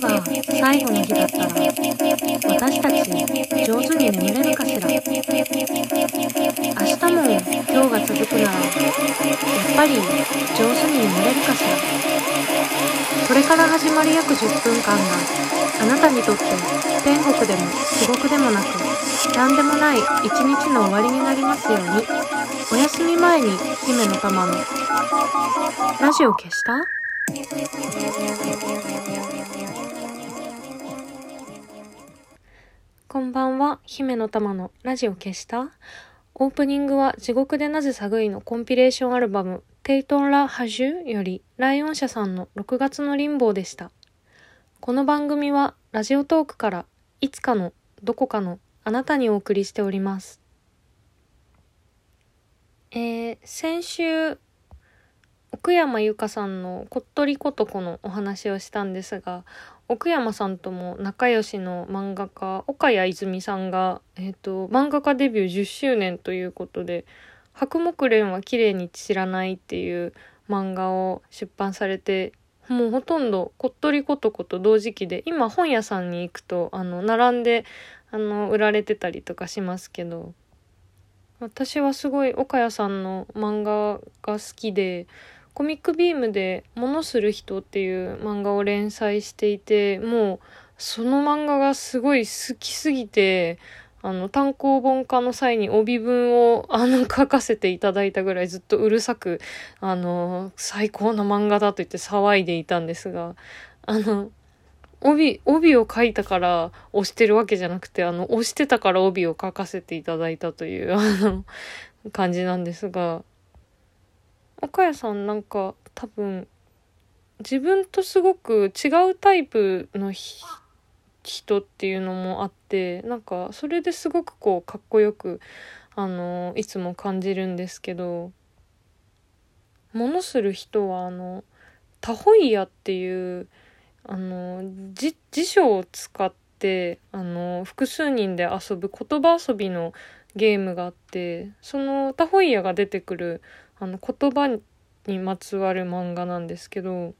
が最後の日だったら私たち上手に眠れるかしら？明日も今日が続くならやっぱり上手に眠れるかしら？これから始まる約10分間があなたにとって天国でも地獄でもなく何でもない一日の終わりになりますようにお休み前に姫の玉のラジオ消した？こんばんは、姫の玉のラジオ消した？オープニングは地獄でなぜ寒いのコンピレーションアルバムテイトン・ラ・ハジュよりライオン社さんの6月のリンボーでした。この番組はラジオトークからいつかのどこかのあなたにお送りしております。えー、先週奥山由佳さんの「こっとりことこ」のお話をしたんですが奥山さんとも仲良しの漫画家岡谷泉さんが、えーと、漫画家デビュー10周年ということで「白木蓮は綺麗に散らない」っていう漫画を出版されてもうほとんどこっとりことこと同時期で今本屋さんに行くとあの並んであの売られてたりとかしますけど私はすごい岡谷さんの漫画が好きでコミックビームで「ものする人」っていう漫画を連載していてもうその漫画がすごい好きすぎてあの単行本化の際に帯文をあの書かせていただいたぐらいずっとうるさくあの最高な漫画だと言って騒いでいたんですがあの帯、帯を書いたから押してるわけじゃなくて、あの、押してたから帯を書かせていただいたという、あの、感じなんですが、岡谷さんなんか多分自分とすごく違うタイプの人っていうのもあってなんかそれですごくこうかっこよくあのいつも感じるんですけどものする人はあのタホイヤっていうあの辞書を使ってあの複数人で遊ぶ言葉遊びのゲームがあってそのタホイヤが出てくるあの言葉にまつわる漫画なんですけど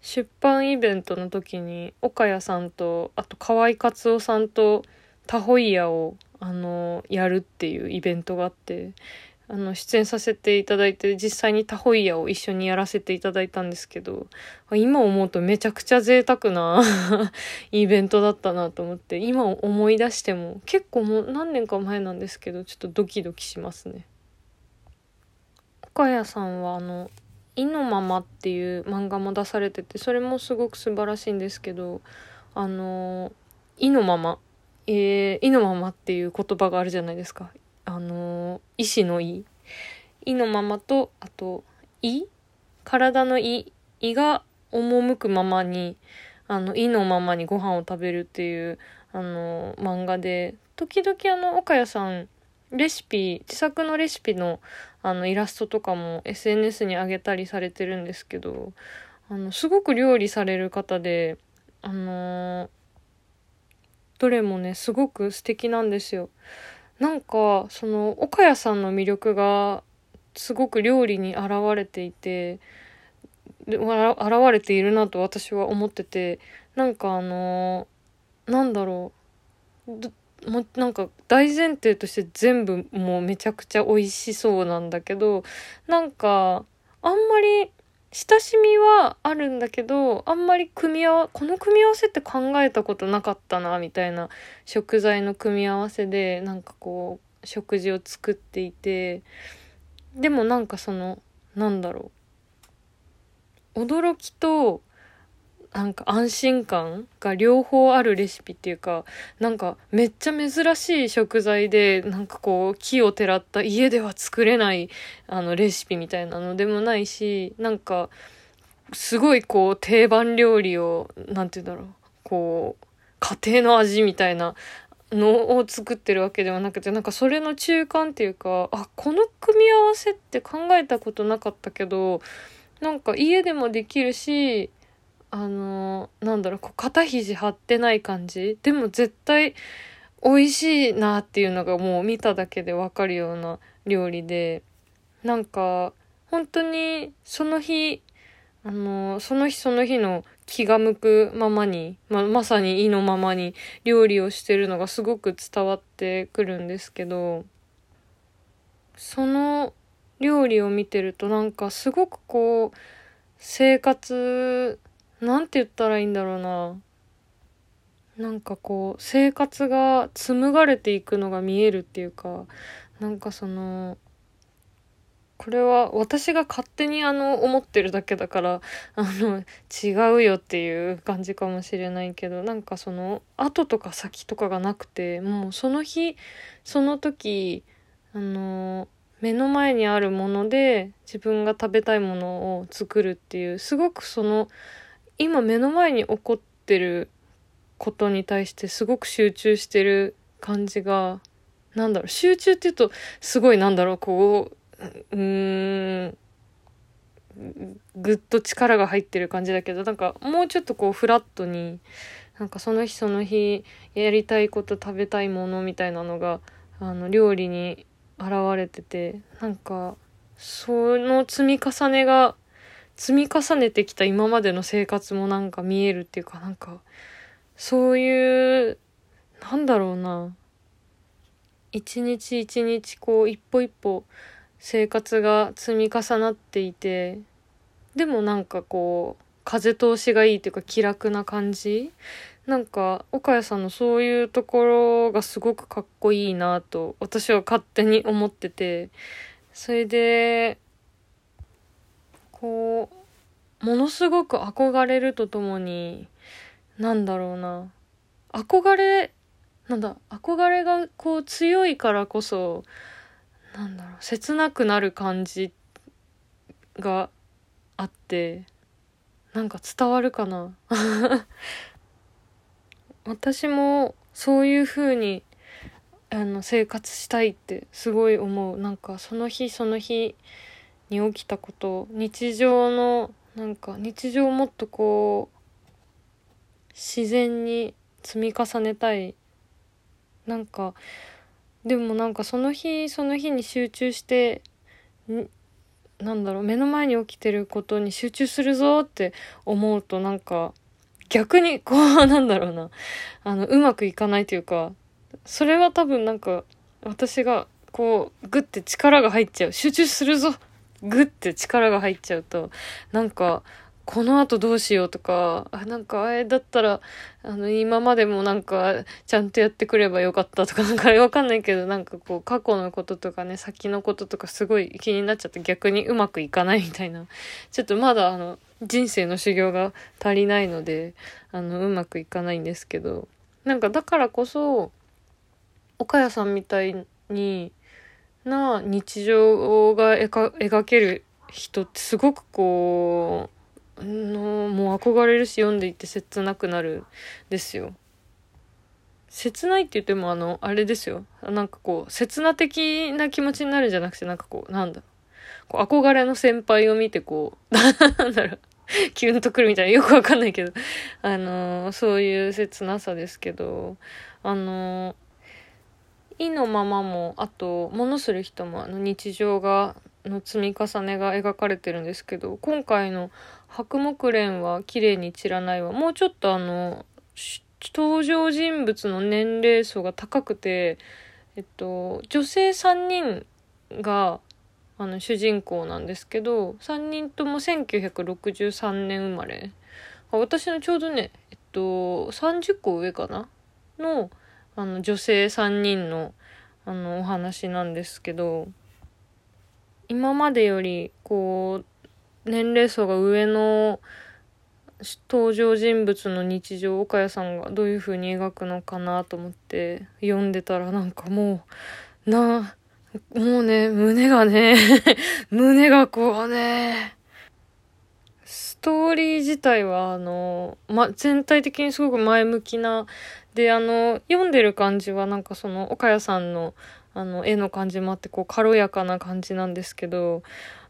出版イベントの時に岡谷さんとあと河合克夫さんとタホイヤをあのやるっていうイベントがあってあの出演させていただいて実際にタホイヤを一緒にやらせていただいたんですけど今思うとめちゃくちゃ贅沢な イベントだったなと思って今思い出しても結構もう何年か前なんですけどちょっとドキドキしますね。深谷さんはあの「意のまま」っていう漫画も出されててそれもすごく素晴らしいんですけどあの「意のまま」えー「意のまま」っていう言葉があるじゃないですか。あの意志の意。意のままとあと意体の意意が赴くままにあの意のままにご飯を食べるっていうあの漫画で時々あの岡谷さんレシピ自作のレシピのあのイラストとかも SNS に上げたりされてるんですけどあのすごく料理される方であのー、どれもねすごく素敵なんですよ。なんかその岡谷さんの魅力がすごく料理に現れていて現れているなと私は思っててなんかあのー、なんだろうもなんか大前提として全部もうめちゃくちゃ美味しそうなんだけどなんかあんまり親しみはあるんだけどあんまり組み合わこの組み合わせって考えたことなかったなみたいな食材の組み合わせでなんかこう食事を作っていてでもなんかそのなんだろう。驚きとなんか安心感が両方あるレシピっていうかなんかめっちゃ珍しい食材でなんかこう木をてらった家では作れないあのレシピみたいなのでもないしなんかすごいこう定番料理を何て言うんだろうこう家庭の味みたいなのを作ってるわけではなくてなんかそれの中間っていうかあこの組み合わせって考えたことなかったけどなんか家でもできるしあのなんだろうこう肩肘張ってない感じ？でも絶対美味しいなっていうのがもう見ただけでわかるような料理で、なんか、本当にその日、あの、その日その日の気が向くままに、ままさに意のままに料理をしてるのがすごく伝わってくるんですけど、その料理を見てるとなんかすごくこう、生活、なんて言ったらいいんだろうな。なんかこう、生活が紡がれていくのが見えるっていうか、なんかその、これは私が勝手にあの思ってるだけだからあの違うよっていう感じかもしれないけどなんかその後とか先とかがなくてもうその日その時あの目の前にあるもので自分が食べたいものを作るっていうすごくその今目の前に起こってることに対してすごく集中してる感じがなんだろう集中って言うとすごいなんだろうこううーん、ぐっと力が入ってる感じだけど、なんかもうちょっとこうフラットに、なんかその日その日やりたいこと食べたいものみたいなのが、あの料理に現れてて、なんかその積み重ねが、積み重ねてきた今までの生活もなんか見えるっていうかなんかそういうなんだろうな。一日一日こう一歩一歩生活が積み重なっていてでもなんかこう風通しがいいっていうか気楽な感じ。なんか岡谷さんのそういうところがすごくかっこいいなと私は勝手に思ってて。それでこうものすごく憧れるとともになんだろうな。憧れなんだ憧れがこう強いからこそなんだろう切なくなる感じがあってなんか伝わるかな。私もそういう風にあの生活したいってすごい思う。なんかその日その日に起きたこと日常のなんか日常をもっとこう自然に積み重ねたい。なんかでもなんかその日その日に集中してなんだろう目の前に起きてることに集中するぞって思うとなんか逆にこう なんだろうな。あのうまくいかないというかそれは多分なんか私がこうグッて力が入っちゃう。集中するぞ。グッて力が入っちゃうとなんかこの後どうしようとか、あ、なんか、あれだったら、あの、今までもなんか、ちゃんとやってくればよかったとか、なんかわかんないけど、なんかこう、過去のこととかね、先のこととかすごい気になっちゃって逆にうまくいかないみたいな。ちょっとまだあの、人生の修行が足りないので、あの、うまくいかないんですけど、なんかだからこそ、岡谷さんみたいにな日常が描ける人ってすごくこう、のもう憧れるし読んでいて切なくなるですよ。切ないって言ってもあの、あれですよ。なんかこう、切な的な気持ちになるんじゃなくて、なんかこう、なんだこう、憧れの先輩を見てこう、なんだろう、キュンとくるみたいな、よくわかんないけど、あのー、そういう切なさですけど、あのー、意のままも、あと、ものする人も、の、日常が、の積み重ねが描かれてるんですけど、今回の白木蓮は綺麗に散らないわ。もうちょっとあの、登場人物の年齢層が高くて、えっと、女性3人が、あの、主人公なんですけど、3人とも1963年生まれ。私のちょうどね、えっと、30個上かな？の、あの、女性3人の、あの、お話なんですけど、今までより、こう、年齢層が上の登場人物の日常岡谷さんがどういう風に描くのかなと思って読んでたらなんかもうなもうね胸がね 胸がこうねストーリー自体はあの、ま、全体的にすごく前向きなであの読んでる感じはなんかその岡谷さんのあの絵の感じもあってこう軽やかな感じなんですけど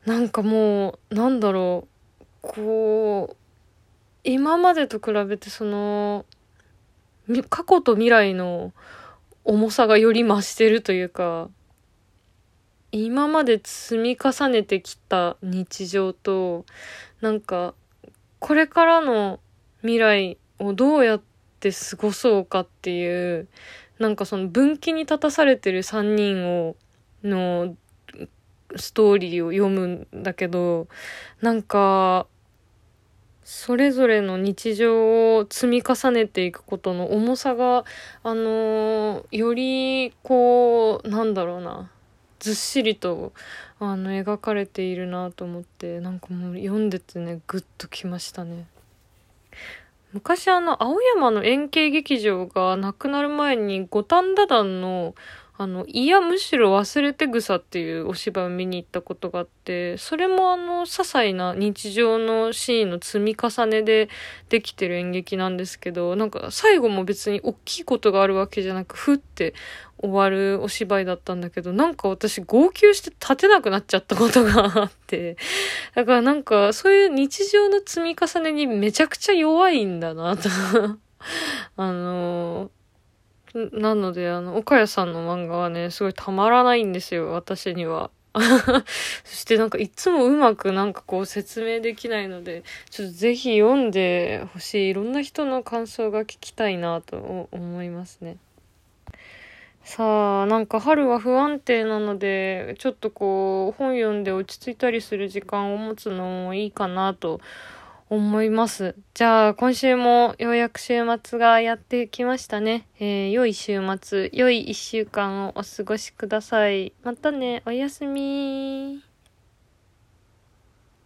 なんかもうなんだろうこう今までと比べてその過去と未来の重さがより増してるというか、今まで積み重ねてきた日常と、なんか、これからの未来をどうやって過ごそうかっていう、なんかその分岐に立たされてる3人を、のストーリーを読むんだけど、なんか、それぞれの日常を積み重ねていくことの重さが、あの、より、こう、なんだろうな、ずっしりと、あの、描かれているなと思って、なんかもう読んでてね、ぐっときましたね。昔あの、青山の円形劇場がなくなる前に、五反田団の、あの、いや、むしろ忘れて草っていうお芝居を見に行ったことがあって、それもあの、些細な日常のシーンの積み重ねでできてる演劇なんですけど、なんか最後も別に大きいことがあるわけじゃなく、ふって終わるお芝居だったんだけど、なんか私号泣して立てなくなっちゃったことがあって、だからなんかそういう日常の積み重ねにめちゃくちゃ弱いんだなと。あのーなので、あの、岡谷さんの漫画はね、すごいたまらないんですよ、私には。そしてなんかいつもうまくなんかこう説明できないので、ちょっとぜひ読んでほしい。いろんな人の感想が聞きたいなと思いますね。さあ、なんか春は不安定なので、ちょっとこう本読んで落ち着いたりする時間を持つのもいいかなと思います。じゃあ、今週もようやく週末がやってきましたね。えー、良い週末、良い一週間をお過ごしください。またね、おやすみ